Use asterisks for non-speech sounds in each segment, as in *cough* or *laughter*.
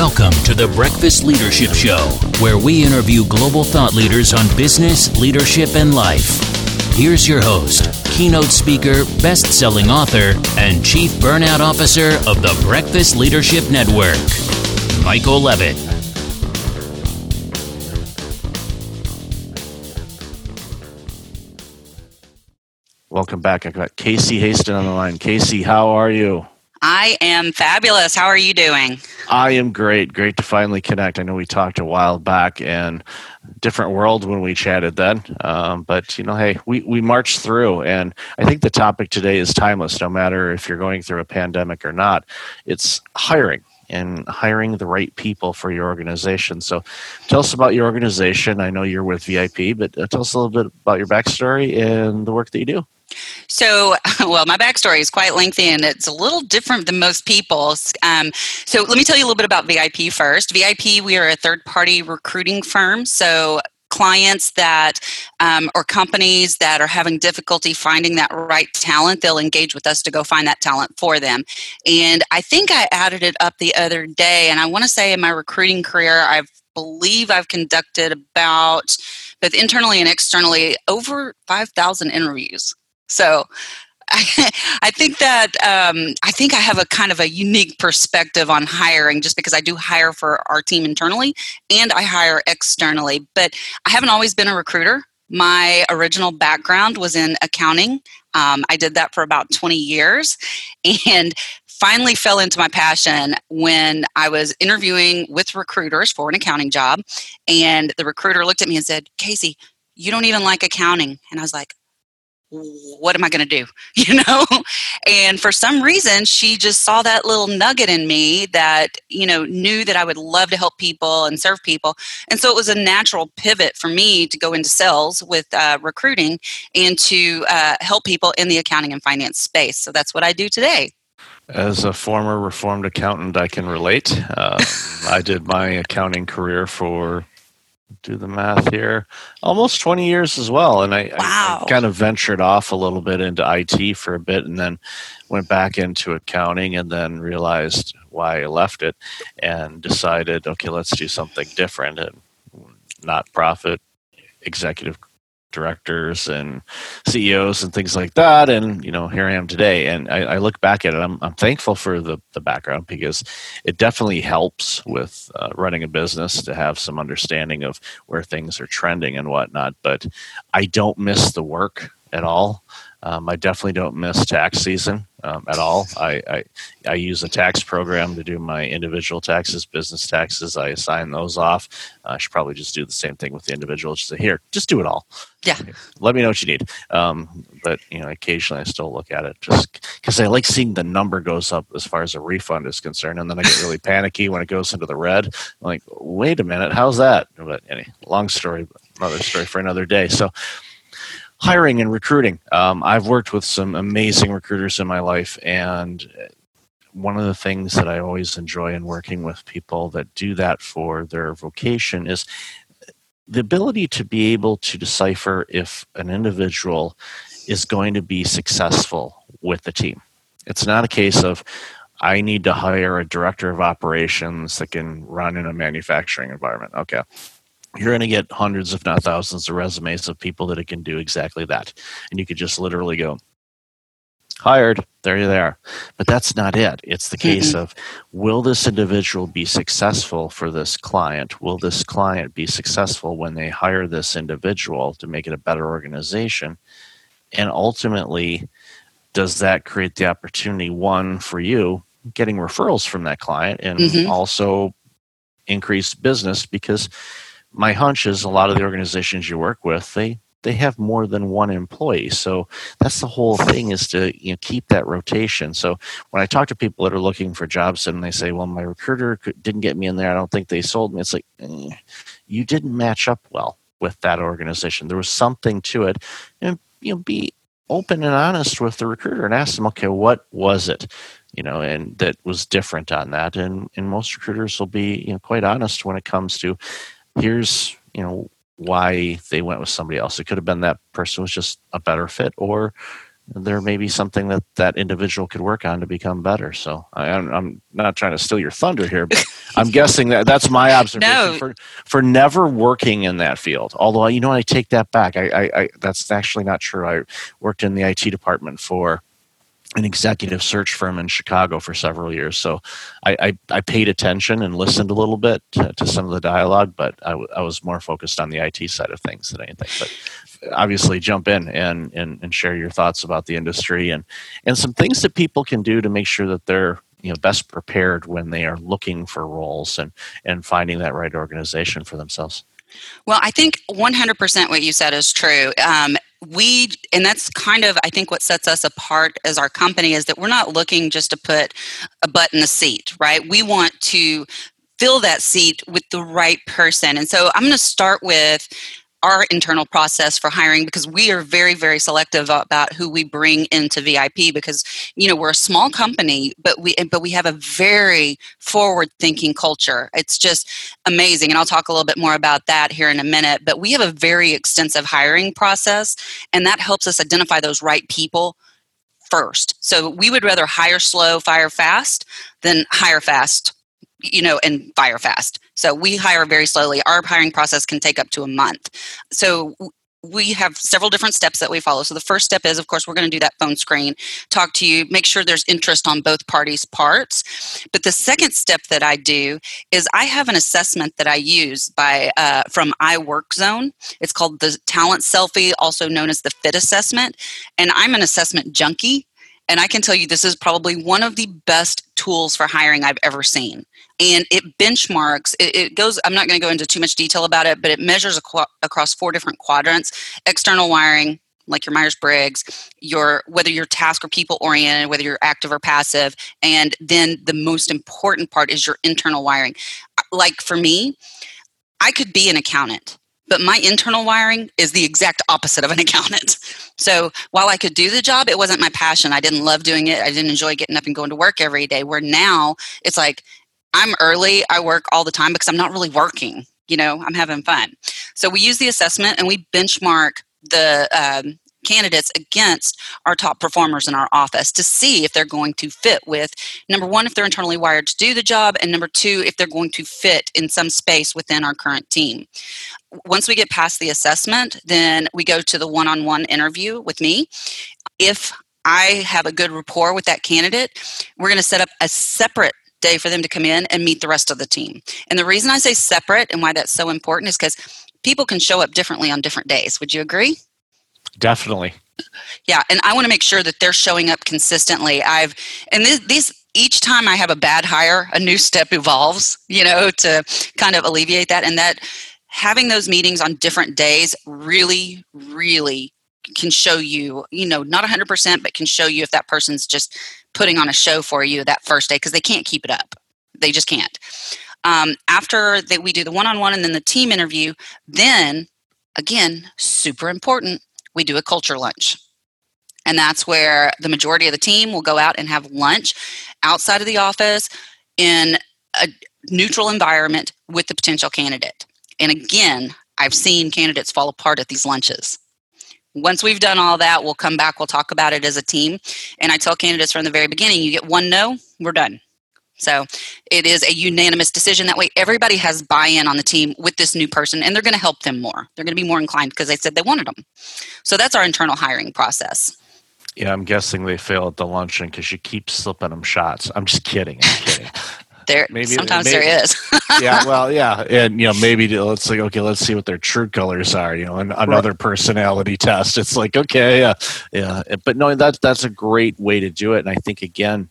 Welcome to the Breakfast Leadership Show, where we interview global thought leaders on business, leadership, and life. Here's your host, keynote speaker, best selling author, and chief burnout officer of the Breakfast Leadership Network, Michael Levitt. Welcome back. I've got Casey Haston on the line. Casey, how are you? I am fabulous. How are you doing? I am great. Great to finally connect. I know we talked a while back and different world when we chatted then. Um, but, you know, hey, we, we marched through. And I think the topic today is timeless, no matter if you're going through a pandemic or not. It's hiring and hiring the right people for your organization. So tell us about your organization. I know you're with VIP, but uh, tell us a little bit about your backstory and the work that you do. So, *laughs* well, my backstory is quite lengthy and it's a little different than most people's. Um, so, let me tell you a little bit about VIP first. VIP, we are a third party recruiting firm. So, clients that um, or companies that are having difficulty finding that right talent they'll engage with us to go find that talent for them. And i think i added it up the other day and i want to say in my recruiting career i believe i've conducted about both internally and externally over 5000 interviews. So I, *laughs* I think that um, I think I have a kind of a unique perspective on hiring just because I do hire for our team internally and I hire externally. But I haven't always been a recruiter. My original background was in accounting. Um, I did that for about 20 years and finally fell into my passion when I was interviewing with recruiters for an accounting job. And the recruiter looked at me and said, Casey, you don't even like accounting. And I was like, what am I going to do? *laughs* You know? And for some reason, she just saw that little nugget in me that, you know, knew that I would love to help people and serve people. And so it was a natural pivot for me to go into sales with uh, recruiting and to uh, help people in the accounting and finance space. So that's what I do today. As a former reformed accountant, I can relate. Um, I did my accounting career for do the math here almost 20 years as well and I, wow. I, I, kind of ventured off a little bit into it for a bit and then went back into accounting and then realized why i left it and decided okay let's do something different and not profit executive directors and CEOs and things like that. And you know, here I am today. And I, I look back at it. I'm, I'm thankful for the the background because it definitely helps with uh, running a business to have some understanding of where things are trending and whatnot. But I don't miss the work at all. Um, I definitely don't miss tax season um, at all. I, I, I use a tax program to do my individual taxes, business taxes. I assign those off. I should probably just do the same thing with the individual. Just say, here, just do it all. Yeah. Let me know what you need. Um, but you know, occasionally I still look at it just because I like seeing the number goes up as far as a refund is concerned, and then I get really *laughs* panicky when it goes into the red. I'm like, wait a minute, how's that? But anyway, long story, another story for another day. So hiring and recruiting. Um, I've worked with some amazing recruiters in my life, and one of the things that I always enjoy in working with people that do that for their vocation is the ability to be able to decipher if an individual is going to be successful with the team. It's not a case of, I need to hire a director of operations that can run in a manufacturing environment. Okay, you're going to get hundreds, if not thousands, of resumes of people that it can do exactly that. And you could just literally go, hired, there you are. But that's not it. It's the case of will this individual be successful for this client? Will this client be successful when they hire this individual to make it a better organization? And ultimately, does that create the opportunity, one, for you getting referrals from that client and mm-hmm. also increase business because my hunch is a lot of the organizations you work with they they have more than one employee. So that's the whole thing is to you know keep that rotation. So when i talk to people that are looking for jobs and they say well my recruiter didn't get me in there. I don't think they sold me. It's like eh, you didn't match up well with that organization. There was something to it. And you know be open and honest with the recruiter and ask them okay what was it you know and that was different on that? And and most recruiters will be you know quite honest when it comes to here's you know why they went with somebody else. It could have been that person was just a better fit, or there may be something that that individual could work on to become better. So I, am I'm not trying to steal your thunder here, but *laughs* I'm guessing that that's my observation No. for for never working in that field. Although you know, I take that back. I, I, I that's actually not true. I worked in the IT department for an executive search firm in Chicago for several years. So I, I, I paid attention and listened a little bit to, to some of the dialogue, but I, w- I was more focused on the IT side of things than anything. But obviously, jump in and, and, and share your thoughts about the industry and, and some things that people can do to make sure that they're you know best prepared when they are looking for roles and, and finding that right organization for themselves. Well, I think 100% what you said is true. Um, we, and that's kind of, I think, what sets us apart as our company is that we're not looking just to put a butt in the seat, right? We want to fill that seat with the right person. And so I'm going to start with our internal process for hiring because we are very very selective about who we bring into VIP because you know we're a small company but we but we have a very forward thinking culture. It's just amazing and I'll talk a little bit more about that here in a minute but we have a very extensive hiring process and that helps us identify those right people first. So we would rather hire slow fire fast than hire fast you know and fire fast so we hire very slowly. Our hiring process can take up to a month. So we have several different steps that we follow. So the first step is of course we're going to do that phone screen talk to you make sure there's interest on both parties parts. But the second step that i do is i have an assessment that i use by uh, from iWorkZone. It's called the talent selfie also known as the fit assessment. And i'm an assessment junkie and i can tell you this is probably one of the best tools for hiring i've ever seen and it benchmarks it, it goes i'm not going to go into too much detail about it but it measures across four different quadrants external wiring like your myers-briggs your whether you're task or people oriented whether you're active or passive and then the most important part is your internal wiring like for me i could be an accountant but my internal wiring is the exact opposite of an *laughs* accountant. So while I could do the job, it wasn't my passion. I didn't love doing it. I didn't enjoy getting up and going to work every day. Where now it's like I'm early, I work all the time because I'm not really working. You know, I'm having fun. So we use the assessment and we benchmark the um, candidates against our top performers in our office to see if they're going to fit with number one, if they're internally wired to do the job, and number two, if they're going to fit in some space within our current team. Once we get past the assessment, then we go to the one on one interview with me. If I have a good rapport with that candidate, we're going to set up a separate day for them to come in and meet the rest of the team. And the reason I say separate and why that's so important is because people can show up differently on different days. Would you agree? Definitely. Yeah, and I want to make sure that they're showing up consistently. I've and this, these each time I have a bad hire, a new step evolves, you know, to kind of alleviate that and that having those meetings on different days really really can show you, you know, not 100% but can show you if that person's just putting on a show for you that first day because they can't keep it up. They just can't. Um, after that we do the one-on-one and then the team interview, then again, super important, we do a culture lunch. And that's where the majority of the team will go out and have lunch outside of the office in a neutral environment with the potential candidate. And again, I've seen candidates fall apart at these lunches. Once we've done all that, we'll come back, we'll talk about it as a team. And I tell candidates from the very beginning you get one no, we're done. So it is a unanimous decision. That way, everybody has buy in on the team with this new person, and they're going to help them more. They're going to be more inclined because they said they wanted them. So that's our internal hiring process. Yeah, I'm guessing they fail at the luncheon because you keep slipping them shots. I'm just kidding. I'm kidding. *laughs* There, Maybe- sometimes maybe- there is. *laughs* yeah, well, yeah, and you know, maybe to- let's like, okay, let's see what their true colors are. You know, and another personality test. It's like, okay, yeah, yeah, but no, that's that's a great way to do it. And I think again,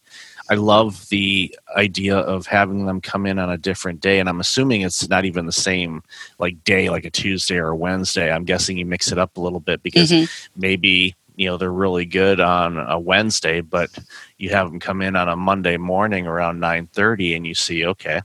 I love the idea of having them come in on a different day. And I'm assuming it's not even the same like day, like a Tuesday or a Wednesday. I'm guessing you mix it up a little bit because Mhm. maybe you know they're really good on a Wednesday, but you have them come in on a Monday morning around 9:30, and you see, okay,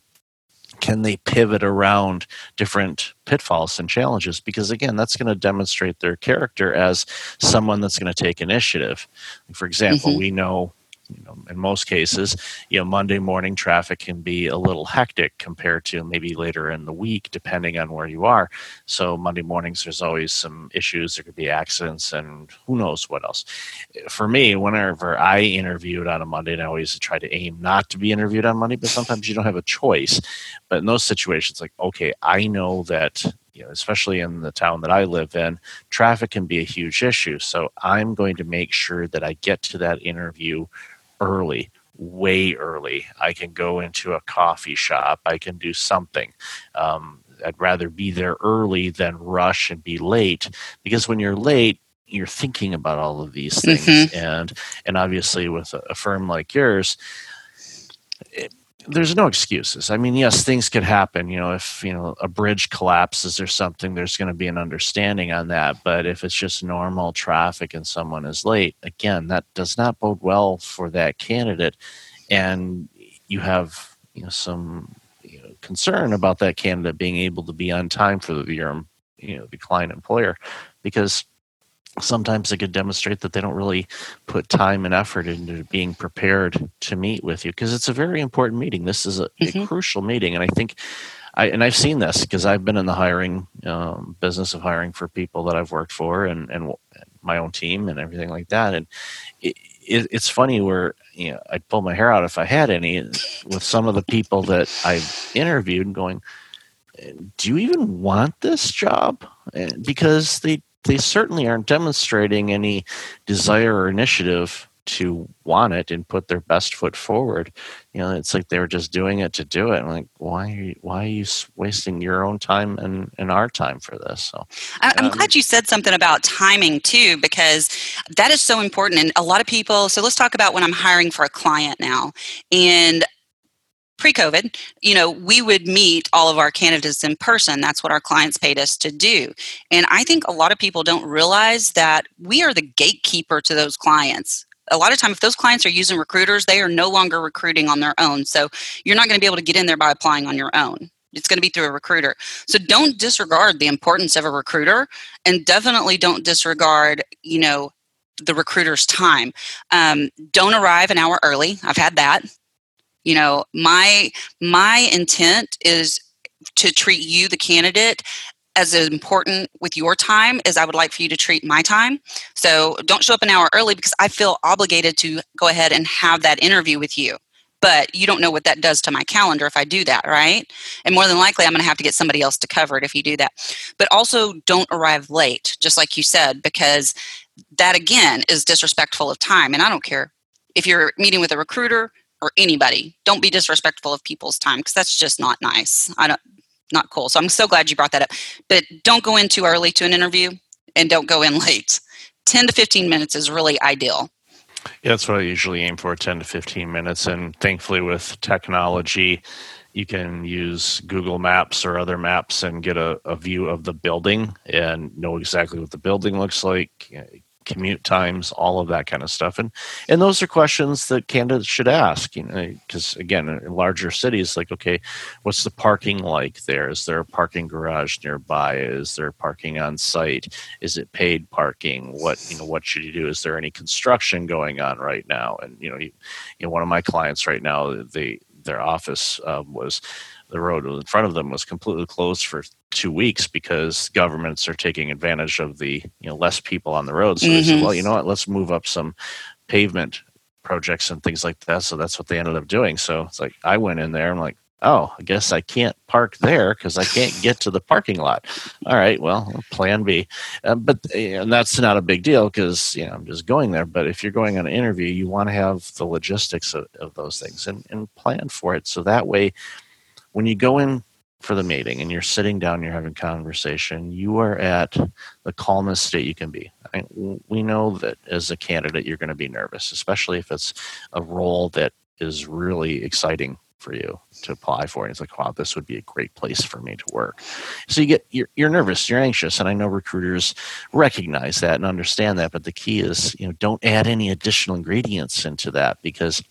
can they pivot around different pitfalls and challenges? Because again, that's going to demonstrate their character as someone that's going to take initiative. For example, Mhm. we know you know, in most cases, you know, Monday morning traffic can be a little hectic compared to maybe later in the week, depending on where you are. So Monday mornings, there's always some issues. There could be accidents and who knows what else. For me, whenever I interviewed on a Monday, and I always try to aim not to be interviewed on Monday, but sometimes you don't have a choice. But in those situations, like, okay, I know that you know, especially in the town that I live in, traffic can be a huge issue. So I'm going to make sure that I get to that interview early, way early. I can go into a coffee shop. I can do something. Um, I'd rather be there early than rush and be late because when you're late, you're thinking about all of these things, mm-hmm. and and obviously with a, a firm like yours. It, there's no excuses. I mean, yes, things could happen. You know, if you know a bridge collapses or something, there's going to be an understanding on that. But if it's just normal traffic and someone is late, again, that does not bode well for that candidate, and you have you know some you know, concern about that candidate being able to be on time for the your you know the client employer, because sometimes they could demonstrate that they don't really put time and effort into being prepared to meet with you because it's a very important meeting. This is a, mm-hmm. a crucial meeting, and I think. I, and I've seen this because I've been in the hiring um, business of hiring for people that I've worked for and, and my own team and everything like that. And it, it, it's funny where you know I'd pull my hair out if I had any with some of the people that I've interviewed, and going, "Do you even want this job?" Because they they certainly aren't demonstrating any desire or initiative to want it and put their best foot forward. You know, it's like they were just doing it to do it. I'm like, why? Are you, why are you wasting your own time and, and our time for this? So, I'm um, glad you said something about timing too, because that is so important. And a lot of people. So let's talk about when I'm hiring for a client now, and pre-covid you know we would meet all of our candidates in person. That's what our clients paid us to do. And i think a lot of people don't realize that we are the gatekeeper to those clients. A lot of time if those clients are using recruiters they are no longer recruiting on their own. So you're not going to be able to get in there by applying on your own. It's going to be through a recruiter. So don't disregard the importance of a recruiter and definitely don't disregard you know the recruiter's time. Um, don't arrive an hour early. I've had that you know my my intent is to treat you the candidate as important with your time as I would like for you to treat my time. So don't show up an hour early because I feel obligated to go ahead and have that interview with you. But you don't know what that does to my calendar if I do that, right? And more than likely, I'm going to have to get somebody else to cover it if you do that. But also, don't arrive late, just like you said, because that again is disrespectful of time. And I don't care if you're meeting with a recruiter, or anybody. Don't be disrespectful of people's time because that's just not nice. I don't not cool. So I'm so glad you brought that up. But don't go in too early to an interview and don't go in *laughs* late. 10 to 15 minutes is really ideal. Yeah, that's what I usually aim for 10 to 15 minutes. And thankfully, with technology, you can use Google Maps or other maps and get a, a view of the building and know exactly what the building looks like commute times, all of that kind of stuff. And and those are questions that candidates should ask. You know, because again, in larger cities, like okay, what's the parking like there? Is there a parking garage nearby? Is there parking on site? Is it paid parking? What you know, what should you do? Is there any construction going on right now? And you know, you, you know, one of my clients right now, they their office uh, was the road in front of them was completely closed for two weeks because governments are taking advantage of the you know less people on the road. So mm-hmm. they said, mm-hmm. well, you know what, let's move up some pavement projects and things like that. So that's what they ended up doing. So it's like I went in there. I'm like, oh, I guess I can't park there because I can't get to the parking lot. All right, well, plan B. Uh, but and that's not a big deal because you know I'm just going there. But if you're going on an interview, you want to have the logistics of, of those things and, and plan for it. So that way, when you go in for the meeting and you're sitting down, you're having conversation, you are at the calmest state you can be. I we know that as a candidate, you're going to be nervous, especially if it's a role that is really exciting for you to apply for. And it's like, wow, this would be a great place for me to work. So you get you're, you're nervous, you're anxious, and I know recruiters recognize that and understand that. But the key is, you know, don't add any additional ingredients into that because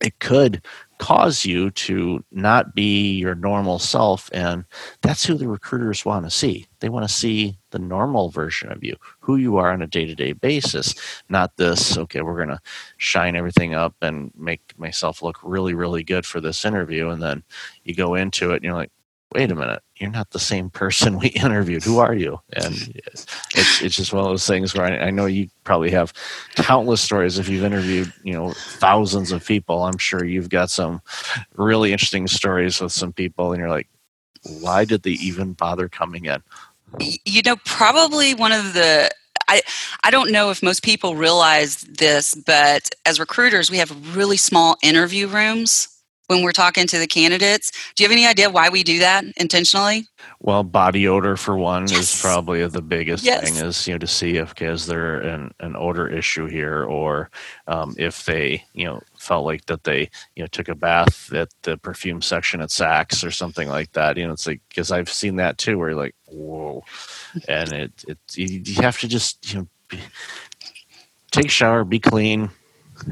it could cause you to not be your normal self and that's who the recruiters want to see they want to see the normal version of you, who you are on a day to day basis, not this, okay, we're going to shine everything up and make myself look really, really good for this interview. And then you go into it and you're like, wait a minute, you're not the same person we *laughs* interviewed. Who are you? And it's, it's just one of those things where I, I, know you probably have countless stories. If you've interviewed, you know, thousands of people, I'm sure you've got some really interesting stories with some people and you're like, why did they even bother coming in? You know, probably one of the I, I don't know if most people realize this, but as recruiters, we have really small interview rooms when we're talking to the candidates. Do you have any idea why we do that intentionally? Well, body odor for one yes. is probably the biggest yes. thing. Is you know to see if is there an, an odor issue here, or um, if they you know felt like that they you know took a bath at the perfume section at Saks or something like that. You know, it's like because I've seen that too, where you're like, whoa, and it it you have to just you know be, take a shower, be clean,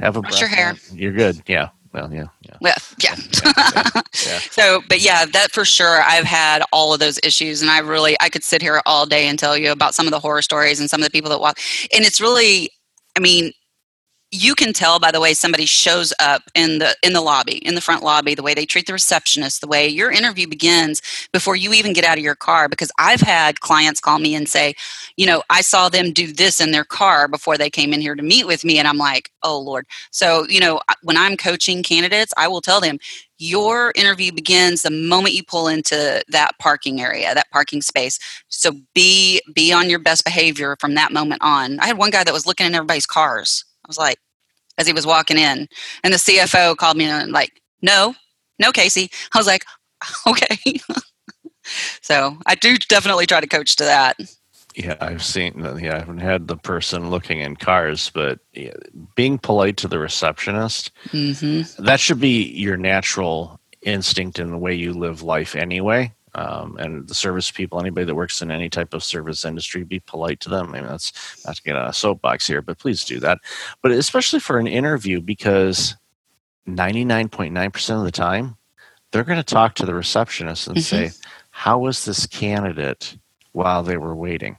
have a brush your hair. You're good. Yeah. Well, yeah, yeah. Well, yeah. yeah, *laughs* yeah. so, but yeah, that for sure. I've had all of those issues, and I really, I could sit here all day and tell you about some of the horror stories and some of the people that walk. And it's really, I mean, you can tell by the way somebody shows up in the in the lobby in the front lobby the way they treat the receptionist the way your interview begins before you even get out of your car. Because i've had clients call me and say you know i saw them do this in their car before they came in here to meet with me and i'm like oh lord. So you know when i'm coaching candidates i will tell them your interview begins the moment you pull into that parking area that parking space. So be be on your best behavior from that moment on. I had one guy that was looking in everybody's cars. I was like, as he was walking in. And the CFO called me and like, no, no, Casey. I was like, *laughs* okay. *laughs* so I do definitely try to coach to that. Yeah, I've seen. Yeah, I haven't had the person looking in cars, but yeah, being polite to the receptionist, mm-hmm. that should be your natural instinct in the way you live life anyway um, and the service people, anybody that works in any type of service industry, be polite to them. I mean, that's not to get on a soapbox here, but please do that. But especially for an interview, because 99.9% of the time, they're going to talk to the receptionist and mm-hmm. say, How was this candidate while they were waiting?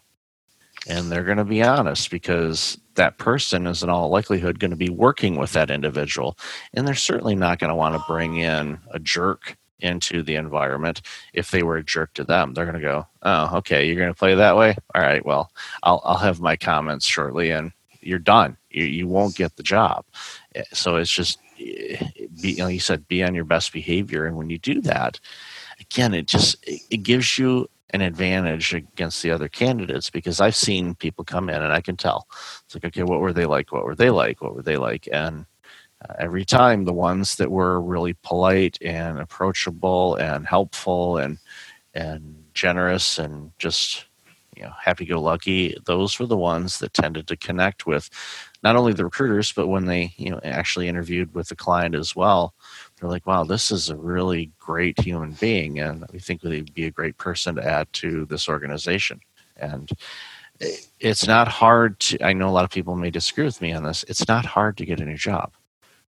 And they're going to be honest because that person is in all likelihood going to be working with that individual. And they're certainly not going to want to bring in a jerk into the environment if they were a jerk to them they're going to go oh okay you're going to play that way all right well i'll, I'll have my comments shortly and you're done you, you won't get the job eh, so it's just eh, be, you know you said be on your best behavior and when you do that again it just it gives you an advantage against the other candidates because I've seen people come in and I can tell. It's like, okay, what were they like? What were they like? What were they like? And uh, every time the ones that were really polite and approachable and helpful and and generous and just you know happy go lucky those were the ones that tended to connect with not only the recruiters but when they you know actually interviewed with the client as well they're like wow this is a really great human being and we think they'd be a great person to add to this organization. And it's not hard to i know a lot of people may disagree with me on this it's not hard to get a new job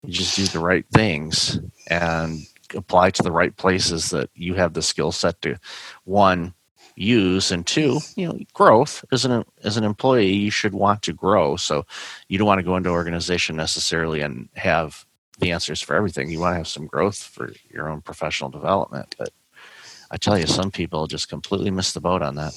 you just do the right things and apply to the right places that you have the skill set to one use and two you know growth. As an as an employee you should want to grow. So you don't want to go into organization necessarily and have the answers for everything. You want to have some growth for your own professional development but i tell you some people just completely miss the boat on that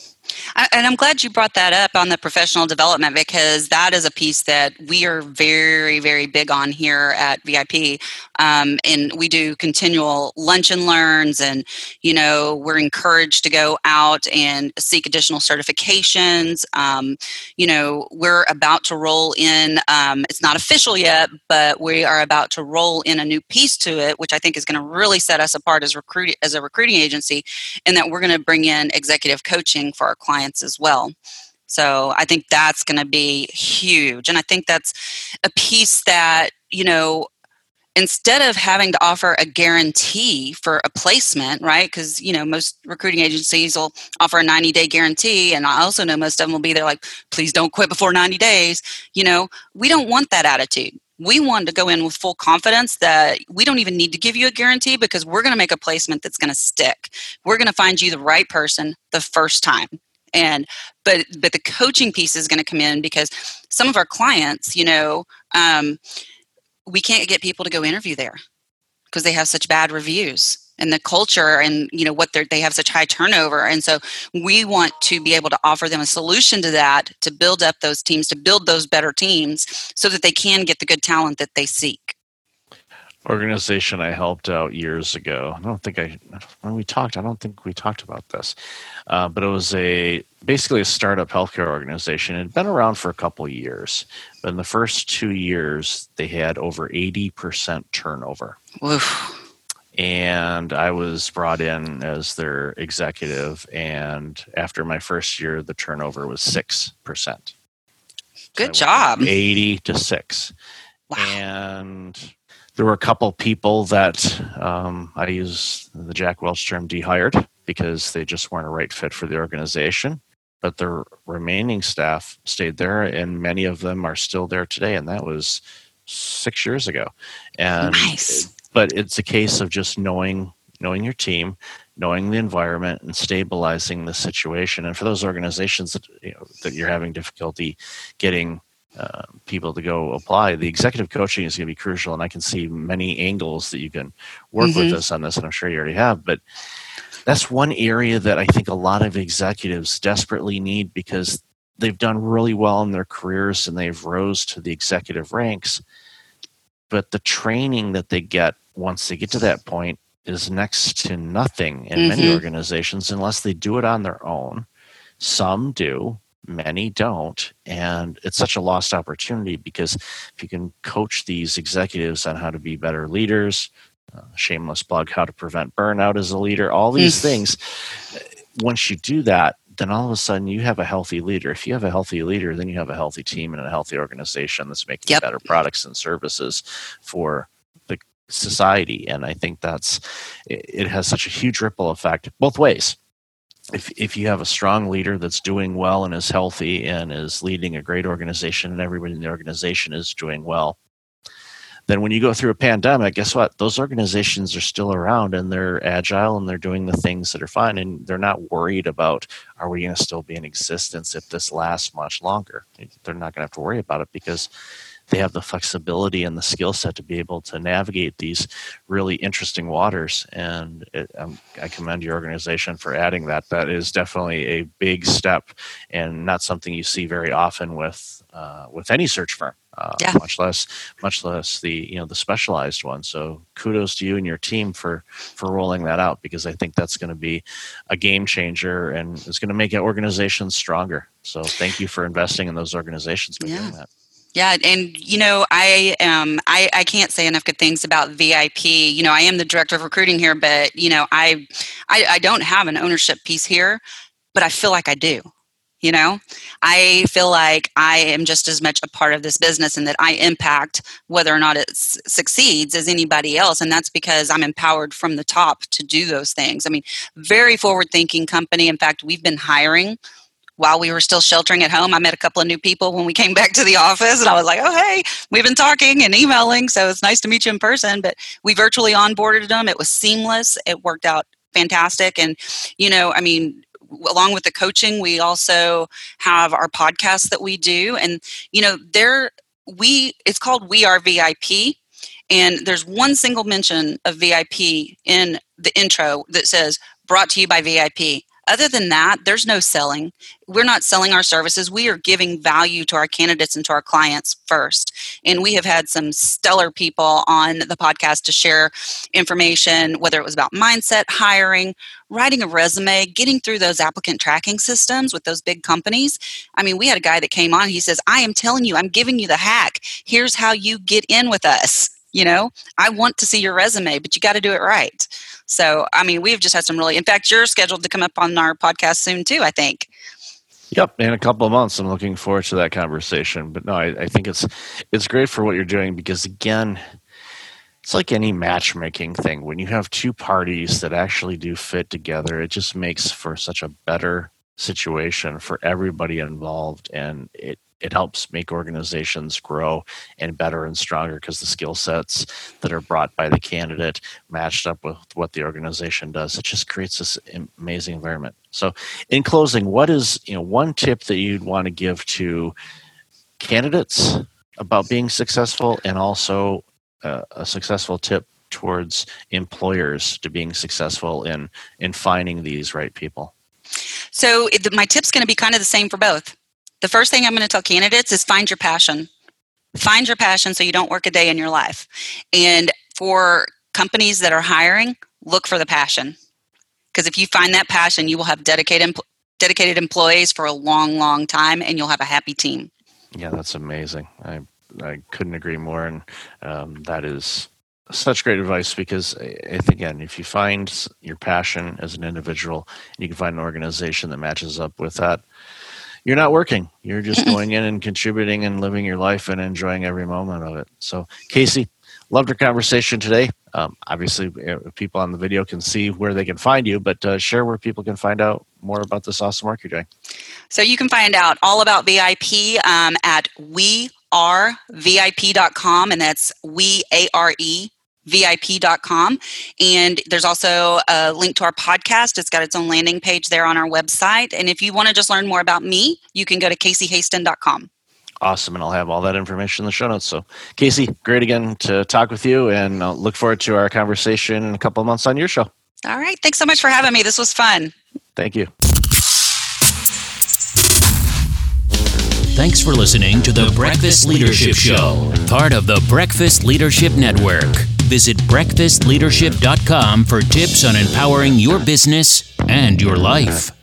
and I'm glad you brought that up on the professional development because that is a piece that we are very, very big on here at VIP. Um, and we do continual lunch and learns, and you know we're encouraged to go out and seek additional certifications. Um, you know we're about to roll in. Um, it's not official yet, but we are about to roll in a new piece to it, which I think is going to really set us apart as recruit as a recruiting agency, in that we're going to bring in executive coaching for our clients as well. So I think that's going to be huge. And I think that's a piece that, you know, instead of having to offer a guarantee for a placement, right? Because, you know, most recruiting agencies will offer a 90 day guarantee. And I also know most of them will be there like, please don't quit before 90 days. You know, we don't want that attitude. We want to go in with full confidence that we don't even need to give you a guarantee because we're going to make a placement that's going to stick. We're going to find you the right person the first time and but but the coaching piece is going to come in because some of our clients you know um, we can't get people to go interview there because they have such bad reviews and the culture and you know what they they have such high turnover and so we want to be able to offer them a solution to that to build up those teams to build those better teams so that they can get the good talent that they seek organization I helped out years ago. I don't think I when we talked. I don't think we talked about this, uh, but it was a basically a startup healthcare organization. It had been around for a couple years, but in the first two years, they had over eighty percent turnover. Oof. And I was brought in as their executive, and after my first year, the turnover was six percent. Good so job. Eighty to six. Wow. And there were a couple people that um, I use the Jack Welch term dehired because they just weren't a right fit for the organization. But the remaining staff stayed there, and many of them are still there today. And that was six years ago. And nice. But it's a case of just knowing knowing your team, knowing the environment, and stabilizing the situation. And for those organizations that you know, that you're having difficulty getting uh, people to go apply. The executive coaching is going to be crucial, and I can see many angles that you can work mm-hmm. with us on this, and I'm sure you already have. But that's one area that I think a lot of executives desperately need because they've done really well in their careers and they've rose to the executive ranks. But the training that they get once they get to that point is next to nothing in mm-hmm. many organizations unless they do it on their own. Some do, many don't and it's such a lost opportunity because if you can coach these executives on how to be better leaders uh, shameless plug how to prevent burnout as a leader all these things once you do that then all of a sudden you have a healthy leader. If you have a healthy leader then you have a healthy team and a healthy organization that's making yep. better products and services for the society. And i think that's it has such a huge ripple effect both ways. If if you have a strong leader that's doing well and is healthy and is leading a great organization and everybody in the organization is doing well then when you go through a pandemic guess what those organizations are still around and they're agile and they're doing the things that are fine and they're not worried about are we going to still be in existence if this lasts much longer they're not going to have to worry about it because they have the flexibility and the skill set to be able to navigate these really interesting waters. And it, um, I commend your organization for adding that. That is definitely a big step and not something you see very often with uh, with any search firm. Uh, yeah. much less much less the you know the specialized one so kudos to you and your team for for rolling that out because i think that's going to be a game changer and it's going to make organizations stronger so thank you for investing in those organizations by yeah. doing that yeah, and you know, I um I, I can't say enough good things about VIP. You know, I am the director of recruiting here, but you know, I, I I don't have an ownership piece here, but I feel like I do. You know, I feel like I am just as much a part of this business and that I impact whether or not it s- succeeds as anybody else. And that's because I'm empowered from the top to do those things. I mean, very forward thinking company. In fact, we've been hiring while we were still sheltering at home, I met a couple of new people when we came *laughs* back to the office, and I was like, "Oh, hey, we've been talking and emailing, so it's nice to meet you in person." But we virtually onboarded them. It was seamless. It worked out fantastic, and you know, I mean, along with the coaching, we also have our podcast that we do, and you know, there we it's called We Are VIP. And there's one single mention of VIP in the intro that says brought to you by VIP other than that, there's no selling. We're not selling our services. We are giving value to our candidates and to our clients first. And we have had some stellar people on the podcast to share information, whether it was about mindset, hiring, writing a resume, getting through those applicant tracking systems with those big companies. I mean, we had a guy that came on, he says, I am telling you, I'm giving you the hack. Here's how you get in with us. You know, I want to see your resume, but you got to do it right. So, I mean, we've just had some really, in fact, you're scheduled to come up on our podcast soon too, I think. Yep, in a couple of months, I'm looking forward to that conversation. But no, I, I think it's it's great for what you're doing because again, it's like any matchmaking thing. When you have two parties that actually do fit together, it just makes for such a better situation for everybody involved, and it it helps make organizations grow and better and stronger because the skill sets that are brought by the candidate matched up with what the organization does. It just creates this amazing environment. So in closing what is you know one tip that you'd want to give to candidates about being successful and also uh, a successful tip towards employers to being successful in in finding these right people? So my tip's going to be kind of the same for both the first thing i'm going to tell candidates is find your passion. Find your passion so you don't work a day in your life. And for companies that are hiring look for the passion. Because if you find that passion you will have dedicated dedicated employees for a long long time and you'll have a happy team. Yeah that's amazing. I i couldn't agree more and um, that is such great advice because I think again, if you find your passion as an individual, you can find an organization that matches up with that, you're not working. You're just going in and contributing and living your life and enjoying every moment of it. So, Casey, loved our conversation today. Um, obviously, people on the video can see where they can find you, but uh, share where people can find out more about this awesome work you're doing. So you can find out all about VIP um, at wearevip.com, and that's we a r e vip.com. And there's also a link to our podcast. It's got its own landing page there on our website. And if you want to just learn more about me, you can go to caseyhaston.com. Awesome. And I'll have all that information in the show notes. So, Casey, great again to talk with you and I'll look forward to our conversation in a couple of months on your show. All right. Thanks so much for having me. This was fun. Thank you. Thanks for listening to the Breakfast Leadership Show, part of the Breakfast Leadership Network. Visit breakfastleadership.com for tips on empowering your business and your life.